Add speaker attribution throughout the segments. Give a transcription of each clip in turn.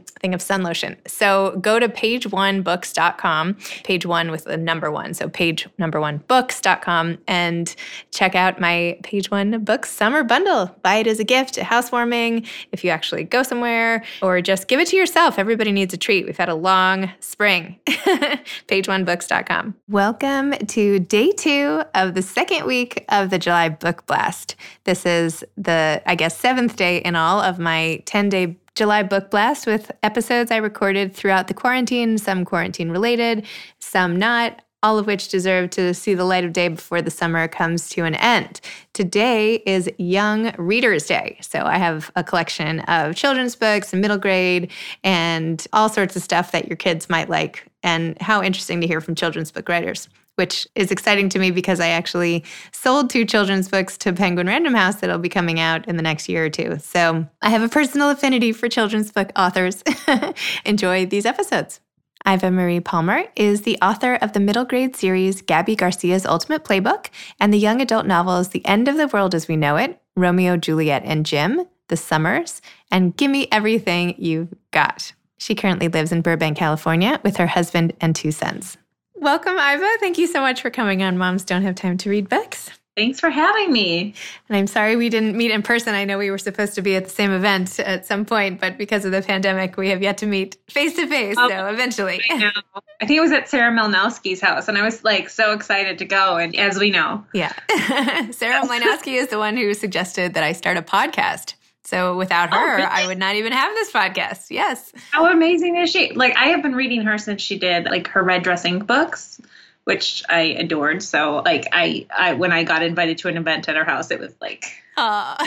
Speaker 1: thing of sun lotion. So go to pageonebooks.com, page one with the number one. So page number one books.com and check out my page one books summer bundle. Buy it as a gift, a housewarming, if you actually go somewhere, or just give it to yourself. Everybody needs a treat. We've had a long spring. pageonebooks.com. Welcome to day two of the second week of the July Book Blast. This is the, I guess, seventh day in all of my 10 day July Book Blast with episodes I recorded throughout the quarantine, some quarantine related, some not, all of which deserve to see the light of day before the summer comes to an end. Today is Young Readers Day. So I have a collection of children's books and middle grade and all sorts of stuff that your kids might like. And how interesting to hear from children's book writers which is exciting to me because I actually sold two children's books to Penguin Random House that'll be coming out in the next year or two. So I have a personal affinity for children's book authors. Enjoy these episodes. Iva Marie Palmer is the author of the middle grade series Gabby Garcia's Ultimate Playbook and the young adult novels The End of the World as We Know It, Romeo, Juliet, and Jim, The Summers, and Gimme Everything You've Got. She currently lives in Burbank, California with her husband and two sons. Welcome, Iva. Thank you so much for coming on Moms Don't Have Time to Read Books.
Speaker 2: Thanks for having me.
Speaker 1: And I'm sorry we didn't meet in person. I know we were supposed to be at the same event at some point, but because of the pandemic, we have yet to meet face to face. So oh, eventually.
Speaker 2: I, know. I think it was at Sarah Mlynowski's house, and I was like so excited to go. And as we know,
Speaker 1: yeah, Sarah Mlynowski is the one who suggested that I start a podcast. So without oh, her, oh, really? I would not even have this podcast. Yes.
Speaker 2: How amazing is she? Like I have been reading her since she did like her Red Dress Ink books, which I adored. So like I, I when I got invited to an event at her house, it was like Oh.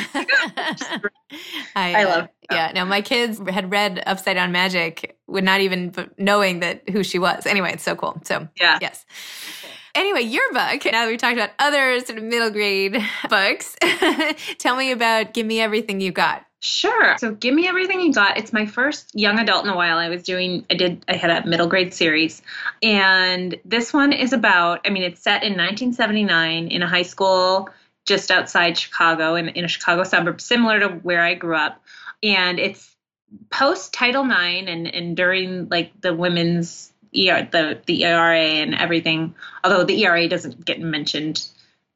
Speaker 1: I, I love. Uh, yeah, no, my kids had read Upside Down Magic, with not even knowing that who she was. Anyway, it's so cool. So yeah, yes. Anyway, your book, now that we talked about other sort of middle grade books, tell me about Give Me Everything You Got.
Speaker 2: Sure. So give me everything you got. It's my first young adult in a while. I was doing I did I had a middle grade series. And this one is about I mean it's set in 1979 in a high school just outside Chicago in, in a Chicago suburb similar to where I grew up. And it's post Title IX and and during like the women's ER, the the ERA and everything. Although the ERA doesn't get mentioned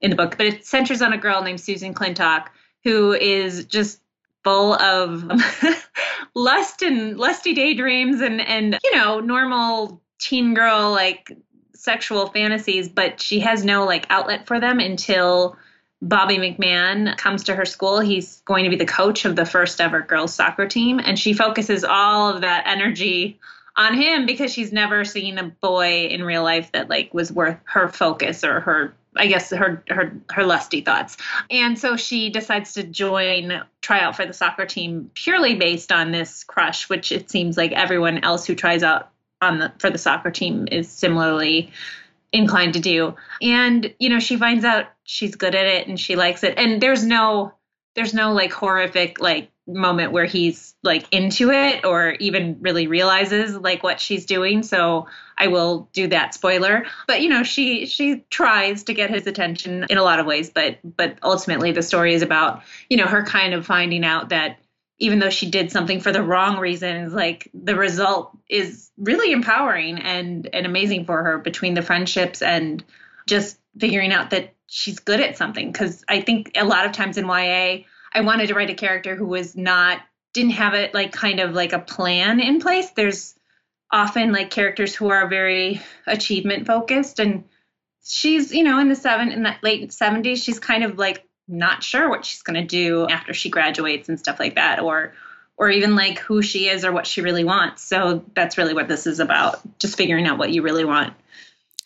Speaker 2: in the book, but it centers on a girl named Susan Clintock who is just full of lust and lusty daydreams and and you know normal teen girl like sexual fantasies, but she has no like outlet for them until Bobby McMahon comes to her school. He's going to be the coach of the first ever girls soccer team, and she focuses all of that energy on him because she's never seen a boy in real life that like was worth her focus or her I guess her her her lusty thoughts. And so she decides to join try out for the soccer team purely based on this crush, which it seems like everyone else who tries out on the for the soccer team is similarly inclined to do. And you know, she finds out she's good at it and she likes it. And there's no there's no like horrific like moment where he's like into it or even really realizes like what she's doing. So i will do that spoiler. But you know she she tries to get his attention in a lot of ways. But but ultimately the story is about you know her kind of finding out that even though she did something for the wrong reasons like the result is really empowering and and amazing for her between the friendships and just figuring out that she's good at something. Because i think a lot of times in ya I wanted to write a character who was not didn't have it like kind of like a plan in place. There's often like characters who are very achievement focused and she's, you know, in the seven in the late 70s, she's kind of like not sure what she's going to do after she graduates and stuff like that or or even like who she is or what she really wants. So that's really what this is about, just figuring out what you really want.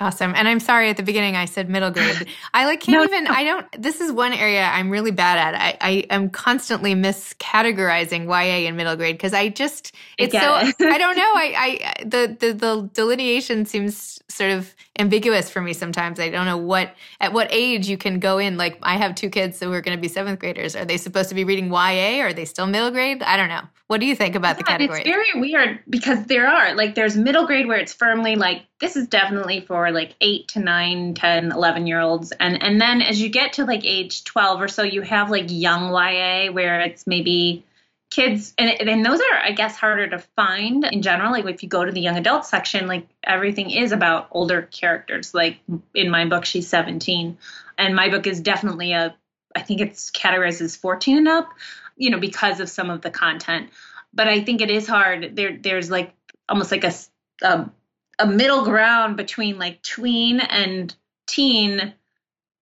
Speaker 1: Awesome. And I'm sorry at the beginning I said middle grade. I like can't no, even I don't this is one area I'm really bad at. I, I am constantly miscategorizing YA and middle grade because I just it's so it. I don't know. I, I the, the the delineation seems sort of ambiguous for me sometimes. I don't know what at what age you can go in. Like I have two kids who are gonna be seventh graders. Are they supposed to be reading YA? Are they still middle grade? I don't know. What do you think about yeah, the category?
Speaker 2: It's very weird because there are like there's middle grade where it's firmly like this is definitely for like 8 to 9, 10, 11 year olds and and then as you get to like age 12 or so you have like young YA where it's maybe kids and and those are I guess harder to find in general like if you go to the young adult section like everything is about older characters like in my book she's 17 and my book is definitely a I think it's categorized as 14 and up you know, because of some of the content. But I think it is hard. There, there's like almost like a, a, um, a middle ground between like tween and teen,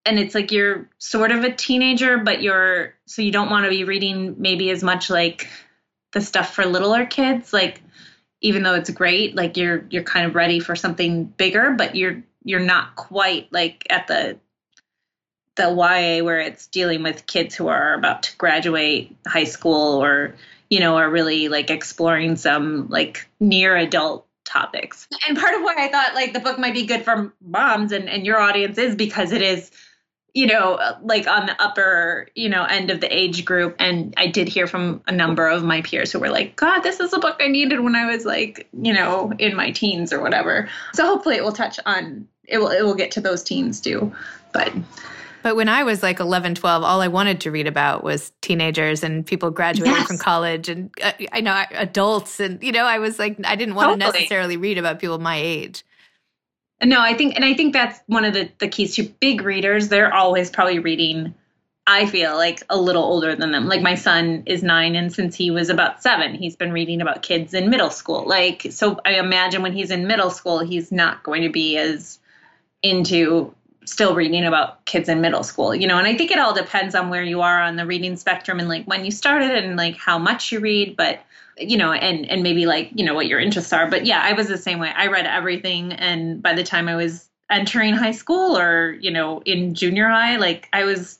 Speaker 2: and it's like you're sort of a teenager, but you're so you don't want to be reading maybe as much like the stuff for littler kids, like even though it's great, like you're you're kind of ready for something bigger, but you're you're not quite like at the the YA where it's dealing with kids who are about to graduate high school or you know are really like exploring some like near adult topics. And part of why I thought like the book might be good for moms and and your audience is because it is you know like on the upper you know end of the age group and i did hear from a number of my peers who were like god this is a book i needed when i was like you know in my teens or whatever so hopefully it will touch on it will it will get to those teens too but
Speaker 1: but when I was like 11, 12, all I wanted to read about was teenagers and people graduating yes. from college and uh, I know adults. And, you know, I was like, I didn't want totally. to necessarily read about people my age.
Speaker 2: No, I think, and I think that's one of the, the keys to big readers. They're always probably reading, I feel like a little older than them. Like my son is nine, and since he was about seven, he's been reading about kids in middle school. Like, so I imagine when he's in middle school, he's not going to be as into still reading about kids in middle school, you know, and I think it all depends on where you are on the reading spectrum and like when you started and like how much you read, but you know, and and maybe like, you know, what your interests are. But yeah, I was the same way. I read everything and by the time I was entering high school or, you know, in junior high, like I was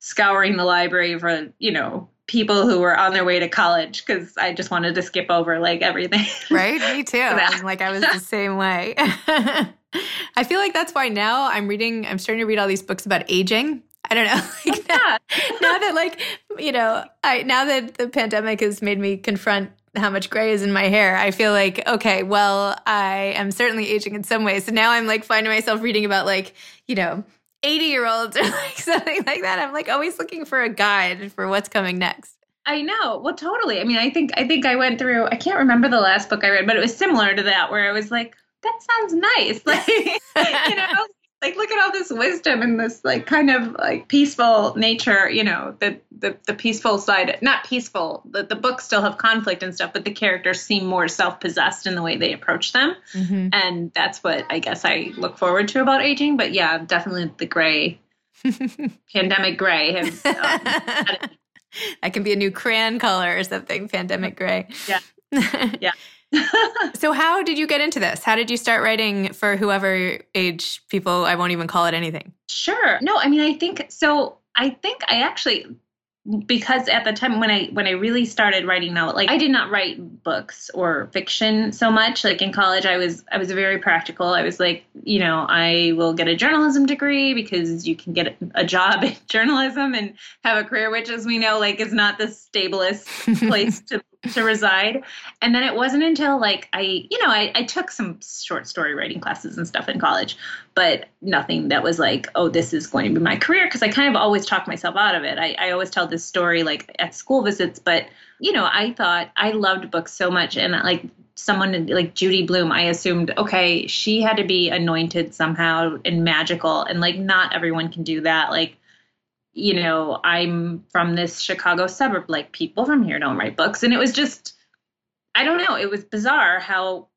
Speaker 2: scouring the library for, you know, people who were on their way to college because I just wanted to skip over like everything.
Speaker 1: Right? Me too. like I was the same way. I feel like that's why now I'm reading, I'm starting to read all these books about aging. I don't know. Like now, now that like, you know, I now that the pandemic has made me confront how much gray is in my hair, I feel like, okay, well, I am certainly aging in some ways. So now I'm like finding myself reading about like, you know, 80 year olds or like something like that. I'm like always looking for a guide for what's coming next.
Speaker 2: I know. Well, totally. I mean, I think I think I went through. I can't remember the last book I read, but it was similar to that, where I was like, that sounds nice. Like, you know, like look at all this wisdom and this like kind of like peaceful nature, you know, the the, the peaceful side, not peaceful. The, the books still have conflict and stuff, but the characters seem more self-possessed in the way they approach them. Mm-hmm. And that's what I guess I look forward to about aging. But yeah, definitely the gray pandemic gray has um,
Speaker 1: that can be a new crayon color or something pandemic gray
Speaker 2: yeah yeah
Speaker 1: so how did you get into this? How did you start writing for whoever age people? I won't even call it anything.
Speaker 2: Sure. No, I mean I think so I think I actually because at the time when I when I really started writing now, like I did not write books or fiction so much. Like in college, I was I was very practical. I was like, you know, I will get a journalism degree because you can get a job in journalism and have a career, which, as we know, like is not the stablest place to to reside. And then it wasn't until like I, you know, I, I took some short story writing classes and stuff in college, but nothing that was like, oh, this is going to be my career. Cause I kind of always talk myself out of it. I, I always tell this story like at school visits, but you know, I thought I loved books so much. And like someone like Judy Blume, I assumed, okay, she had to be anointed somehow and magical. And like, not everyone can do that. Like, you know, I'm from this Chicago suburb. Like people from here don't write books. And it was just, I don't know, it was bizarre how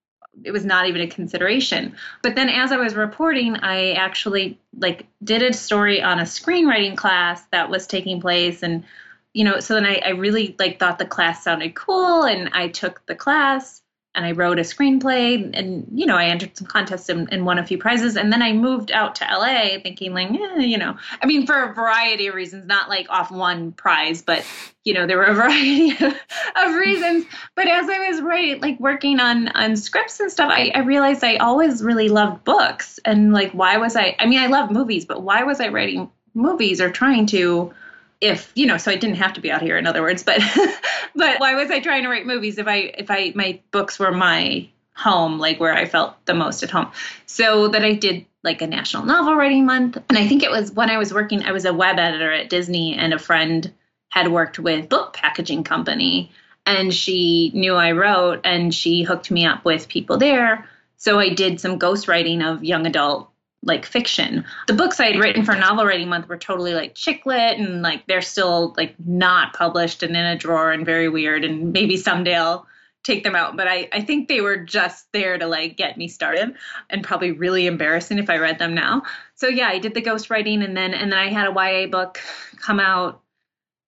Speaker 2: it was not even a consideration. But then as I was reporting, I actually like did a story on a screenwriting class that was taking place and you know, so then I, I really like thought the class sounded cool and I took the class and I wrote a screenplay and, you know, I entered some contests and, and won a few prizes. And then I moved out to LA thinking like, eh, you know, I mean, for a variety of reasons, not like off one prize, but, you know, there were a variety of, reasons. But as I was writing, like working on, on scripts and stuff, I, I realized I always really loved books and like, why was I, I mean, I love movies, but why was I writing movies or trying to, if you know so i didn't have to be out here in other words but but why was i trying to write movies if i if i my books were my home like where i felt the most at home? So that i did like a national novel writing month and i think it was when i was working i was a web editor at disney and a friend had worked with book packaging company and she knew i wrote and she hooked me up with people there. So i did some ghostwriting of young adult like fiction. The books I had written for novel writing month were totally like chick lit and like they're still like not published and in a drawer and very weird and maybe someday I'll take them out. But I, I think they were just there to like get me started and probably really embarrassing if I read them now. So yeah, I did the ghostwriting and then and then I had a YA book come out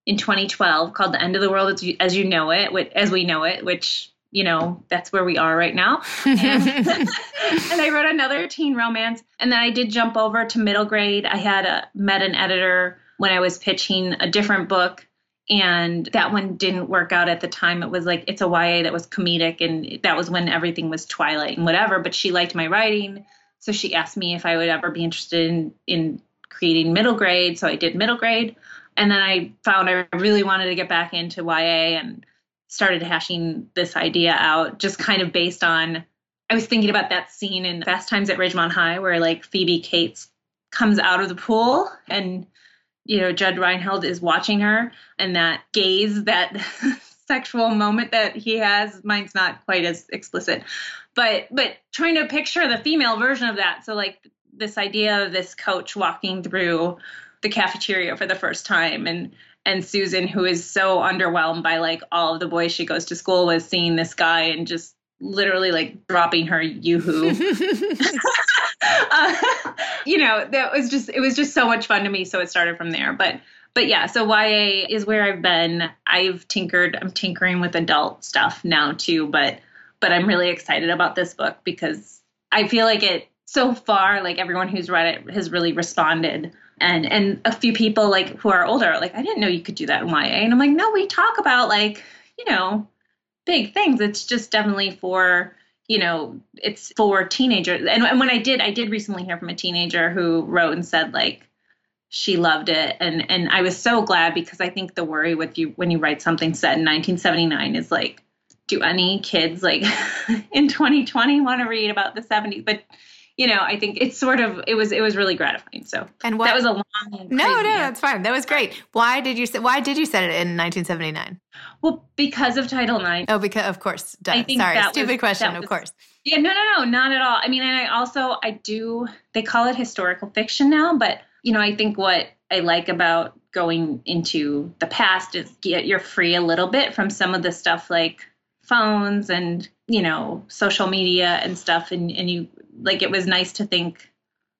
Speaker 2: in 2012 called The End of the World as you, as you know it, as we know it, which you know, that's where we are right now. And, and, I wrote another teen romance. And then I did jump over to middle grade. I had a, met an editor when I was pitching a different book. And that one didn't work out at the time. It was like, it's a YA that was comedic. And that was when everything was Twilight and whatever. But she liked my writing. So she asked me if I would ever be interested in, in creating middle grade. So I did middle grade. And then I found I really wanted to get back into YA and started hashing this idea out just kind of based on I was thinking about that scene in Fast Times at Ridgemont High where like Phoebe Cates comes out of the pool and you know Judge Reinhold is watching her and that gaze that sexual moment that he has mine's not quite as explicit but but trying to picture the female version of that. So like this idea of this coach walking through the cafeteria for the first time and and Susan, who is so underwhelmed by like all of the boys she goes to school with, seeing this guy and just literally like dropping her yoo-hoo. uh, you know, that was just it was just so much fun to me. So it started from there. But but yeah, so YA is where I've been. I've tinkered. I'm tinkering with adult stuff now too. But but I'm really excited about this book because I feel like it so far like everyone who's read it has really responded and and a few people like who are older are like i didn't know you could do that in ya and i'm like no we talk about like you know big things. It's just definitely for you know it's for teenagers. And, and when i did i did recently hear from a teenager who wrote and said like she loved it. And and i was so glad because i think the worry with you when you write something set in 1979 is like do any kids like in 2020 want to read about the 70s but you know, I think it's sort of it was it was really gratifying. So
Speaker 1: and
Speaker 2: what, that was a long
Speaker 1: no no that's fine that was great. Why did you say why did you set it in 1979?
Speaker 2: Well, because of Title IX.
Speaker 1: Oh, because of course. Duh. Sorry, stupid was, question. Was, of course.
Speaker 2: Yeah, no, no, no, not at all. I mean, and I also I do they call it historical fiction now, but you know, I think what I like about going into the past is get you're free a little bit from some of the stuff like phones and you know social media and stuff. And and you like it was nice to think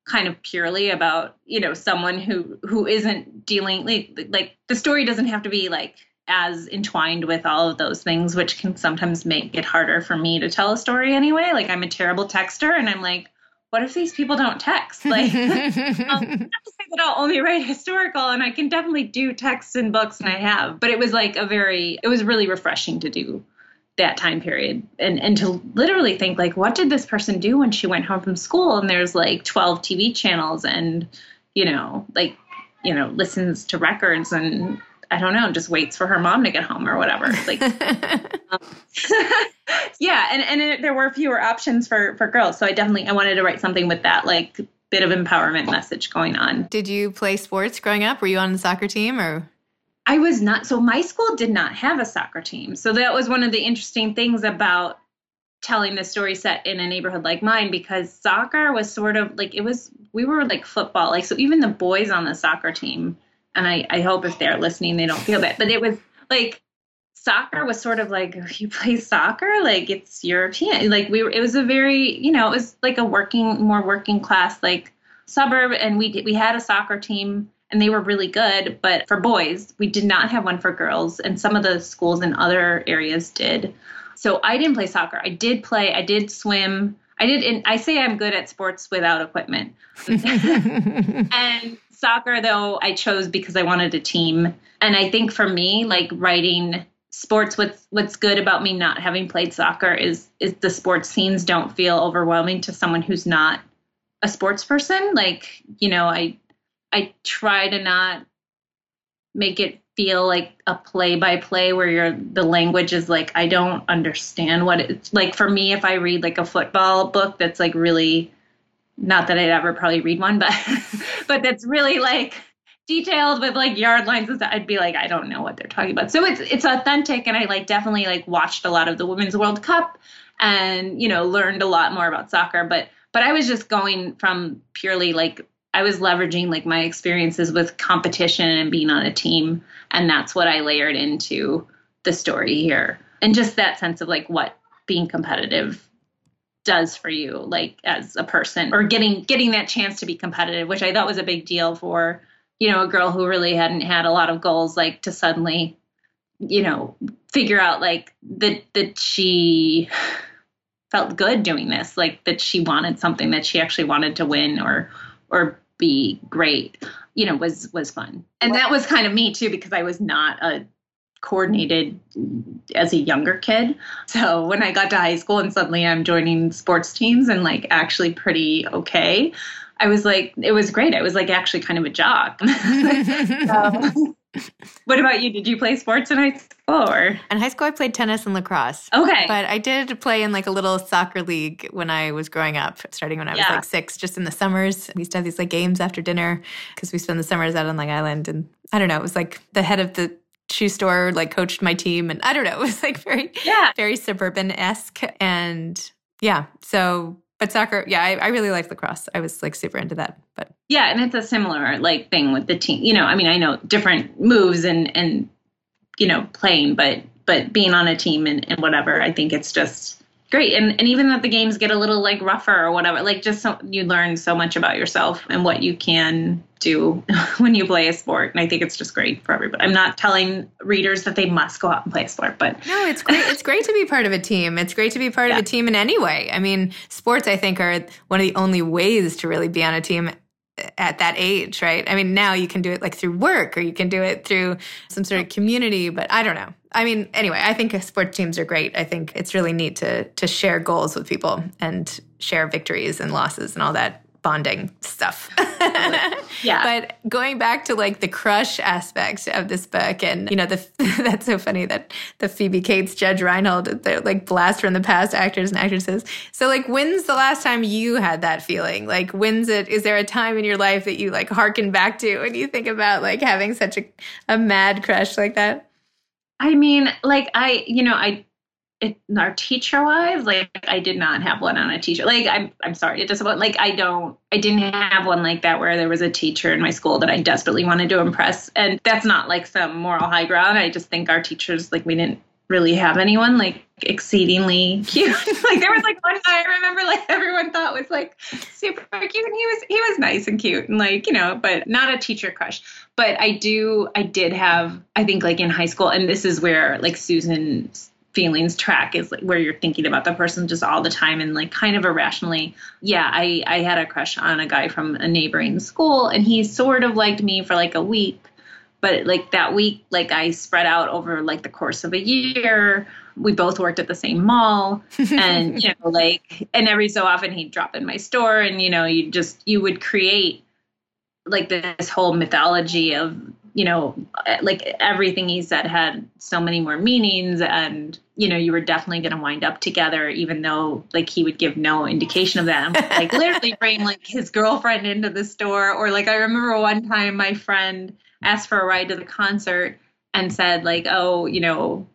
Speaker 2: kind of purely about you know someone who who isn't dealing like, like the story doesn't have to be like as entwined with all of those things which can sometimes make it harder for me to tell a story anyway. Like i'm a terrible texter and i'm like what if these people don't text? Like um, i'll only write historical and i can definitely do texts and books and i have but it was like a very it was really refreshing to do that time period. And and to literally think like what did this person do when she went home from school? And there's like 12 TV channels and you know like you know listens to records and I don't know just waits for her mom to get home or whatever. Like um, yeah and and it, there were fewer options for for girls. So I definitely I wanted to write something with that like bit of empowerment message going on.
Speaker 1: Did you play sports growing up? Were you on the soccer team or
Speaker 2: I was not. So my school did not have a soccer team. So that was one of the interesting things about telling the story set in a neighborhood like mine because soccer was sort of like it was we were like football like so even the boys on the soccer team and i i hope if they're listening they don't feel that but it was like soccer was sort of like you play soccer like it's european like we were it was a very you know it was like a working more working class like suburb and we we had a soccer team and they were really good. But for boys, we did not have one for girls, and some of the schools in other areas did. So I didn't play soccer. I did play. I did swim. I did. I say I'm good at sports without equipment. and soccer, though, I chose because I wanted a team. And I think for me, like writing sports what's what's good about me not having played soccer is is the sports scenes don't feel overwhelming to someone who's not a sports person like you know i i try to not make it feel like a play by play where you're the language is like i don't understand what it's like for me if i read like a football book that's like really not that i'd ever probably read one but but that's really like detailed with like yard lines and stuff, I'd be like, I don't know what they're talking about. So it's it's authentic, and I like definitely like watched a lot of the Women's World Cup, and you know learned a lot more about soccer. But but I was just going from purely like I was leveraging like my experiences with competition and being on a team, and that's what I layered into the story here, and just that sense of like what being competitive does for you like as a person or getting getting that chance to be competitive which i thought was a big deal for you know, a girl who really hadn't had a lot of goals, like to suddenly, you know, figure out like that that she felt good doing this, like that she wanted something that she actually wanted to win or or be great, you know, was was fun. And that was kind of me too because I was not a coordinated as a younger kid. So when I got to high school and suddenly I'm joining sports teams and like actually pretty okay, I was like, it was great. I was like actually kind of a jock. so, what about you? Did you play sports in high school? Or?
Speaker 1: In high school, I played tennis and lacrosse.
Speaker 2: Okay.
Speaker 1: But I did play in like a little soccer league when I was growing up, starting when I was yeah. like six, just in the summers. We used to have these like games after dinner because we spend the summers out on Long Island. And I don't know, it was like the head of the shoe store like coached my team. And I don't know, it was like very, yeah. very suburban esque. And yeah, so but soccer, yeah, I, I really liked lacrosse. I was like super into that. But
Speaker 2: yeah, and it's a similar like thing with the team. You know, I mean, I know different moves and and you know playing, but but being on a team and, and whatever, I think it's just great. And, and even that the games get a little like rougher or whatever like just so, you learn so much about yourself and what you can do when you play a sport. And i think it's just great for everybody. I'm not telling readers that they must go out and play a sport but
Speaker 1: no it's great. It's great to be part of a team. It's great to be part yeah. of a team in any way. I mean sports i think are one of the only ways to really be on a team at that age, right? I mean, now you can do it like through work or you can do it through some sort of community, but I don't know. I mean, anyway, I think sports teams are great. I think it's really neat to to share goals with people and share victories and losses and all that bonding stuff.
Speaker 2: yeah.
Speaker 1: But going back to like the crush aspect of this book, and you know, the that's so funny that the Phoebe Cates, Judge Reinhold, they're like blast from the past actors and actresses. So like, when's the last time you had that feeling? Like, when's it? Is there a time in your life that you like harken back to when you think about like having such a a mad crush like that?
Speaker 2: I mean, like I, you know, I it, our teacher wise, like I did not have one on a teacher. Like I'm, I'm sorry, it just like I don't, I didn't have one like that where there was a teacher in my school that I desperately wanted to impress. And that's not like some moral high ground. I just think our teachers, like we didn't really have anyone like exceedingly cute. like there was like one guy I remember like everyone thought was like super cute and he was he was nice and cute and like, you know, but not a teacher crush. But I do I did have I think like in high school and this is where like Susan's feelings track is like where you're thinking about the person just all the time and like kind of irrationally. Yeah i i had a crush on a guy from a neighboring school and he sort of liked me for like a week. But like that week like i spread out over like the course of a year. We both worked at the same mall and you know like and every so often he'd drop in my store and you know you just you would create like this whole mythology of you know, like everything he said had so many more meanings, and you know, you were definitely going to wind up together, even though like he would give no indication of that. like literally bring like his girlfriend into the store, or like I remember one time my friend asked for a ride to the concert and said like, oh, you know,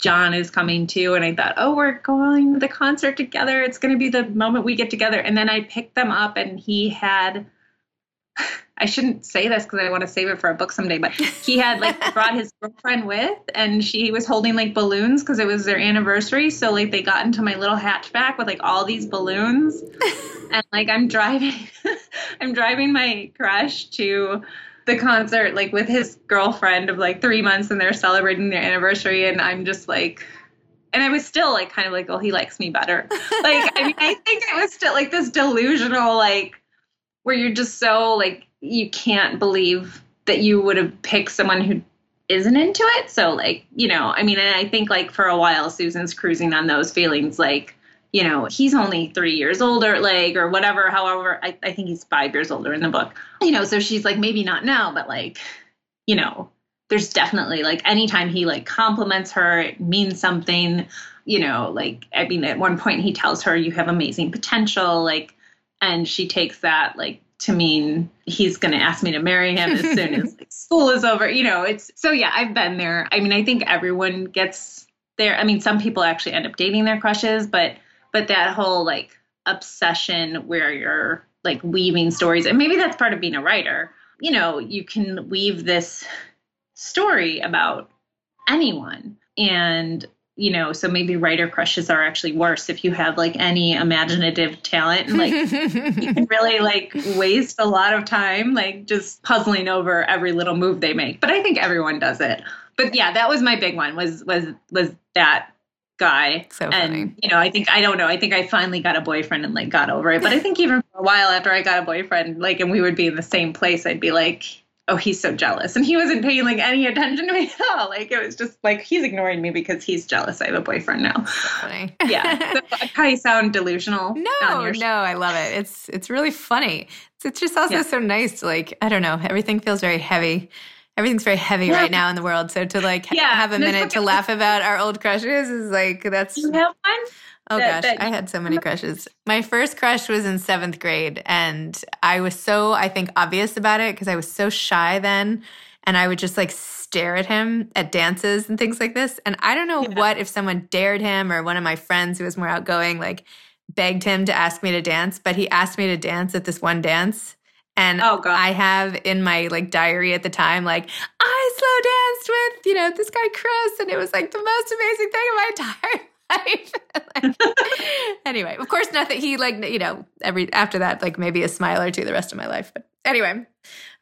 Speaker 2: John is coming too. And I thought, oh, we're going to the concert together. It's going to be the moment we get together. And then I picked them up, and he had I shouldn't say this because I want to save it for a book someday, but he had like brought his girlfriend with and she was holding like balloons because it was their anniversary. So like they got into my little hatchback with like all these balloons. and like I'm driving I'm driving my crush to the concert like with his girlfriend of like three months and they're celebrating their anniversary and I'm just like and I was still like kind of like, oh, he likes me better. like, I mean, I think it was still like this delusional, like, where you're just so like, you can't believe that you would have picked someone who isn't into it. So, like, you know, I mean, and I think like for a while, Susan's cruising on those feelings, like, you know, he's only three years older, like, or whatever. However, I, I think he's five years older in the book, you know, so she's like, maybe not now, but like, you know, there's definitely like anytime he like compliments her, it means something, you know, like, I mean, at one point he tells her, you have amazing potential, like, and she takes that like to mean he's going to ask me to marry him as soon as like, school is over. You know, it's so yeah, I've been there. I mean, I think everyone gets there. I mean, some people actually end up dating their crushes, but but that whole like obsession where you're like weaving stories, and maybe that's part of being a writer. You know, you can weave this story about anyone, and you know, so maybe writer crushes are actually worse if you have like any imaginative talent and like you can really like waste a lot of time like just puzzling over every little move they make. But I think everyone does it. But yeah, that was my big one was was was that guy.
Speaker 1: So
Speaker 2: and
Speaker 1: funny.
Speaker 2: you know, I think I don't know. I think I finally got a boyfriend and like got over it. But I think even for a while after I got a boyfriend, like and we would be in the same place, I'd be like, oh, he's so jealous. And he wasn't paying like any attention to me at all. Like it was just like he's ignoring me because he's jealous I have a boyfriend now.
Speaker 1: funny.
Speaker 2: yeah. So I uh, probably sound delusional.
Speaker 1: No, no, I love it. It's it's really funny. It's, it's just also
Speaker 2: Yeah.
Speaker 1: so nice to like I don't know. Everything feels very heavy. Everything's very heavy
Speaker 2: Yeah.
Speaker 1: right now in the world. So to like
Speaker 2: Yeah,
Speaker 1: have a minute to laugh about our old crushes is like that's
Speaker 2: you have one?
Speaker 1: Oh
Speaker 2: that-
Speaker 1: gosh,
Speaker 2: that-
Speaker 1: I had so many crushes. My first crush was in seventh grade, and I was so, I think, obvious about it because I was so shy then. And I would just like stare at him at dances and things like this. And I don't know
Speaker 2: Yeah.
Speaker 1: what if someone dared him or one of my friends who was more outgoing, like begged him to ask me to dance, but he asked me to dance at this one dance. And
Speaker 2: Oh, God.
Speaker 1: I have in my like diary at the time, like I slow danced with, you know, this guy Chris, and it was like the most amazing thing of my entire life. Like, anyway, of course, nothing. He like you know every after that, like maybe a smile or two the rest of my life. But anyway,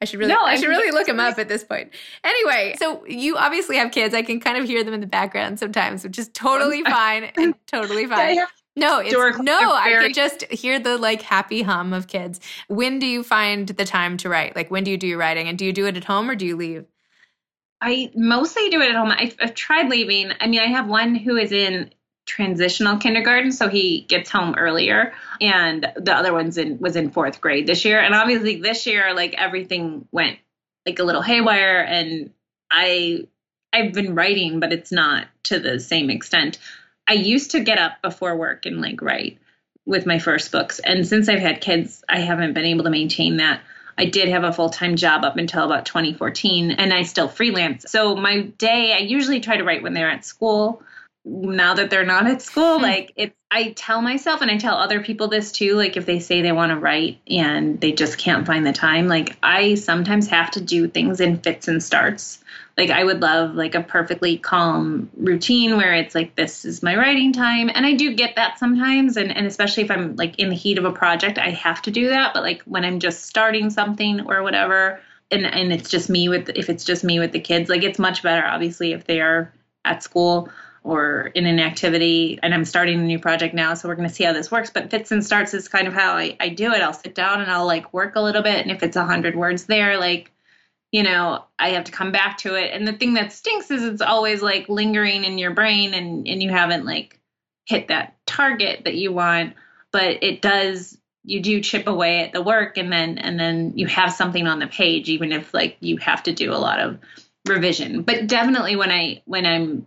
Speaker 1: I should really,
Speaker 2: No,
Speaker 1: I
Speaker 2: I
Speaker 1: should really look him up at this point. Anyway, so you obviously have kids. I can kind of hear them in the background sometimes, which is totally fine and totally fine. No, it's
Speaker 2: Dork,
Speaker 1: no. I can just hear the like happy hum of kids. When do you find the time to write? Like when do you do your writing, and do you do it at home or do you leave?
Speaker 2: I mostly do it at home. I've, I've tried leaving. I mean, I have one who is in transitional kindergarten, so he gets home earlier, and the other one's in was in fourth grade this year. And obviously, this year, like everything went like a little haywire, and I I've been writing, but it's not to the same extent. I used to get up before work and like write with my first books, and since I've had kids, I haven't been able to maintain that. I did have a full time job up until about 2014, and I still freelance. So my day, I usually try to write when they're at school. Now that they're not at school,
Speaker 1: Hmm.
Speaker 2: like it's, I tell myself and I tell other people this too. Like if they say they want to write and they just can't find the time, like I sometimes have to do things in fits and starts. Like I would love like a perfectly calm routine where it's like this is my writing time, and I do get that sometimes, and and especially if I'm like in the heat of a project, I have to do that. But like when I'm just starting something or whatever, and and it's just me with if it's just me with the kids, like it's much better obviously if they are at school or in an activity and I'm starting a new project now, so we're going to see how this works. But fits and starts is kind of how I, I do it. I'll sit down and I'll like work a little bit. And if it's a hundred words there, like, you know, I have to come back to it. And the thing that stinks is it's always like lingering in your brain and, and you haven't like hit that target that you want. But it does you do chip away at the work and then and then you have something on the page, even if like you have to do a lot of revision. But definitely when I when I'm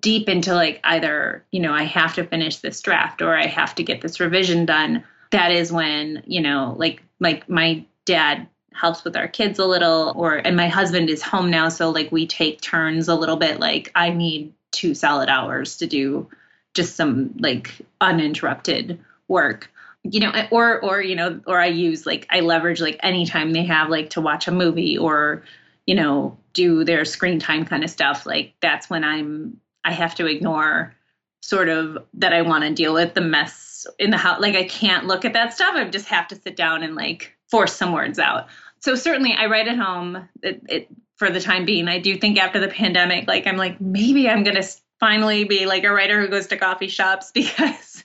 Speaker 2: deep into like either you know i have to finish this draft or i have to get this revision done that is when you know like like my dad helps with our kids a little or and my husband is home now so like we take turns a little bit like i need two solid hours to do just some like uninterrupted work you know or or you know or i use like i leverage like anytime they have like to watch a movie or you know do their screen time kind of stuff like that's when i'm i have to ignore sort of that i want to deal with the mess in the house like i can't look at that stuff i just have to sit down and like force some words out so certainly I write at home. It, it, for the time being, I do think after the pandemic, like I'm like maybe I'm gonna finally be like a writer who goes to coffee shops because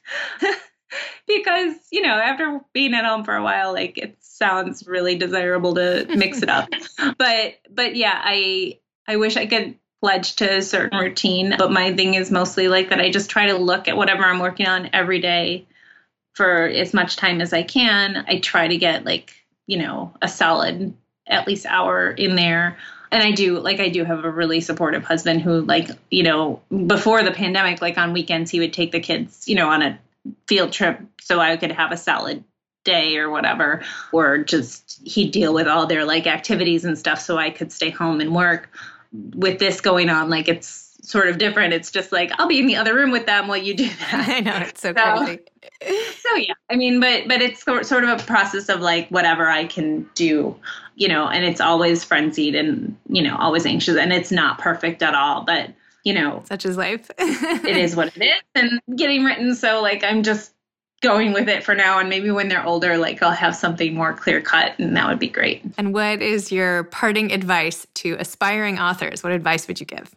Speaker 2: because you know after being at home for a while, like it sounds really desirable to mix it up. but but yeah, I I wish I could pledge to a certain routine, but my thing is mostly like that I just try to look at whatever I'm working on every day for as much time as I can. I try to get like, you know, a solid at least hour in there. And I do like I do have a really supportive husband who like, you know, before the pandemic, like on weekends he would take the kids, you know, on a field trip so I could have a solid day or whatever or just he'd deal with all their like activities and stuff so I could stay home and work with this going on, like it's sort of different. It's just like I'll be in the other room with them while you do that.
Speaker 1: I know it's so, so crazy.
Speaker 2: So yeah, I mean, but but it's sort of a process of like whatever I can do, you know, and it's always frenzied and you know always anxious, and it's not perfect at all, but you know,
Speaker 1: such is life.
Speaker 2: it is what it is, and getting written. So like I'm just going with it for now. And maybe when they're older like i'll have something more clear cut and that would be great.
Speaker 1: And what is your parting advice to aspiring authors? What advice would you give?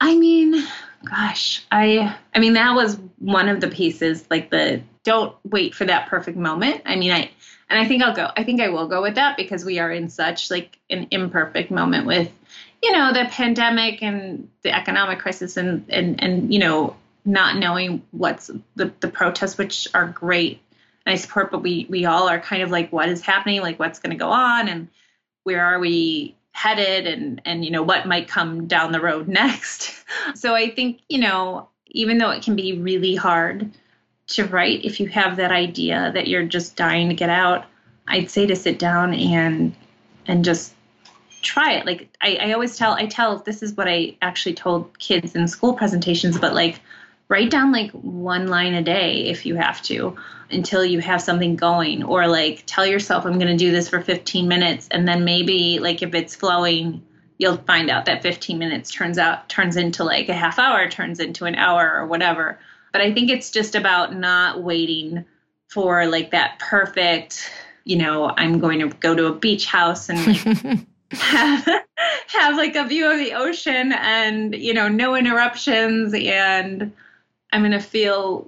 Speaker 2: I mean gosh i i mean that was one of the pieces like the don't wait for that perfect moment. I mean i and i think i'll go i think i will go with that because we are in such like an imperfect moment with you know the pandemic and the economic crisis and and and you know not knowing what's the, the protests, which are great and I support, but we we all are kind of like, what is happening? Like, what's going to go on, and where are we headed, and and you know what might come down the road next. so I think you know, even though it can be really hard to write, if you have that idea that you're just dying to get out, I'd say to sit down and and just try it. Like I, I always tell, I tell this is what I actually told kids in school presentations, but like write down like one line a day if you have to until you have something going. Or like tell yourself i'm going to do this for 15 minutes and then maybe like if it's flowing you'll find out that 15 minutes turns out turns into like a half hour turns into an hour or whatever. But i think it's just about not waiting for like that perfect you know i'm going to go to a beach house and like have, have like a view of the ocean and you know no interruptions and I'm going to feel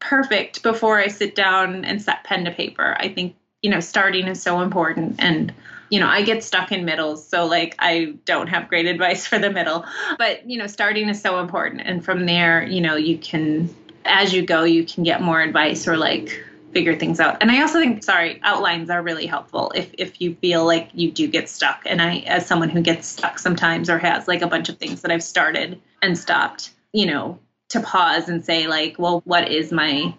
Speaker 2: perfect before I sit down and set pen to paper. I think, you know, starting is so important. And, you know, I get stuck in middles. So, like, I don't have great advice for the middle. But, you know, starting is so important. And from there, you know, you can, as you go, you can get more advice or like figure things out. And I also think, sorry, outlines are really helpful if, if you feel like you do get stuck. And I, as someone who gets stuck sometimes or has like a bunch of things that I've started and stopped, you know, to pause and say like well what is my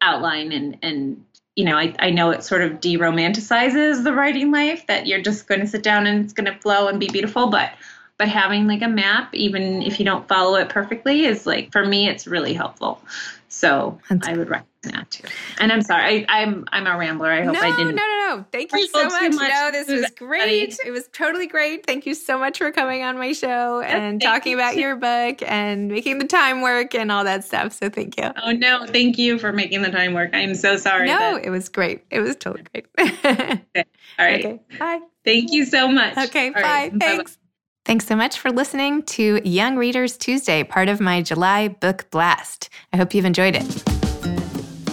Speaker 2: outline? And and you know I, I know it sort of de-romanticizes the writing life that you're just going to sit down and it's going to flow and be beautiful. But but having like a map even if you don't follow it perfectly is like for me it's really helpful. So That's i would recommend that too. And I'm sorry, I, am I'm, I'm a rambler. I hope
Speaker 1: no,
Speaker 2: I didn't.
Speaker 1: No, no, no. Thank you so much. much. No, this was great. It was totally great. Thank you so much for coming on my show and talking about your book and making the time work and all that stuff. So thank you.
Speaker 2: Oh no, thank you for making the time work. I'm so sorry.
Speaker 1: No, that... it was great. It was totally great. okay.
Speaker 2: All right.
Speaker 1: Okay. Bye.
Speaker 2: Thank you so much.
Speaker 1: Okay. All bye. Right. Thanks. Bye-bye. Thanks so much for listening to Young Readers Tuesday, part of my July book blast. I hope you've enjoyed it.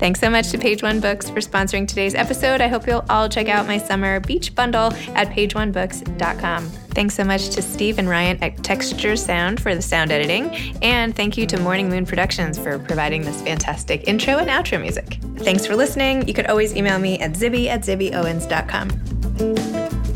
Speaker 1: Thanks so much to Page One Books for sponsoring today's episode. I hope you'll all check out my summer beach bundle at pageonebooks.com. Thanks so much to Steve and Ryan at Texture Sound for the sound editing. And thank you to Morning Moon Productions for providing this fantastic intro and outro music. Thanks for listening. You could always email me at zibby at zibbyowens.com.